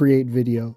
create video.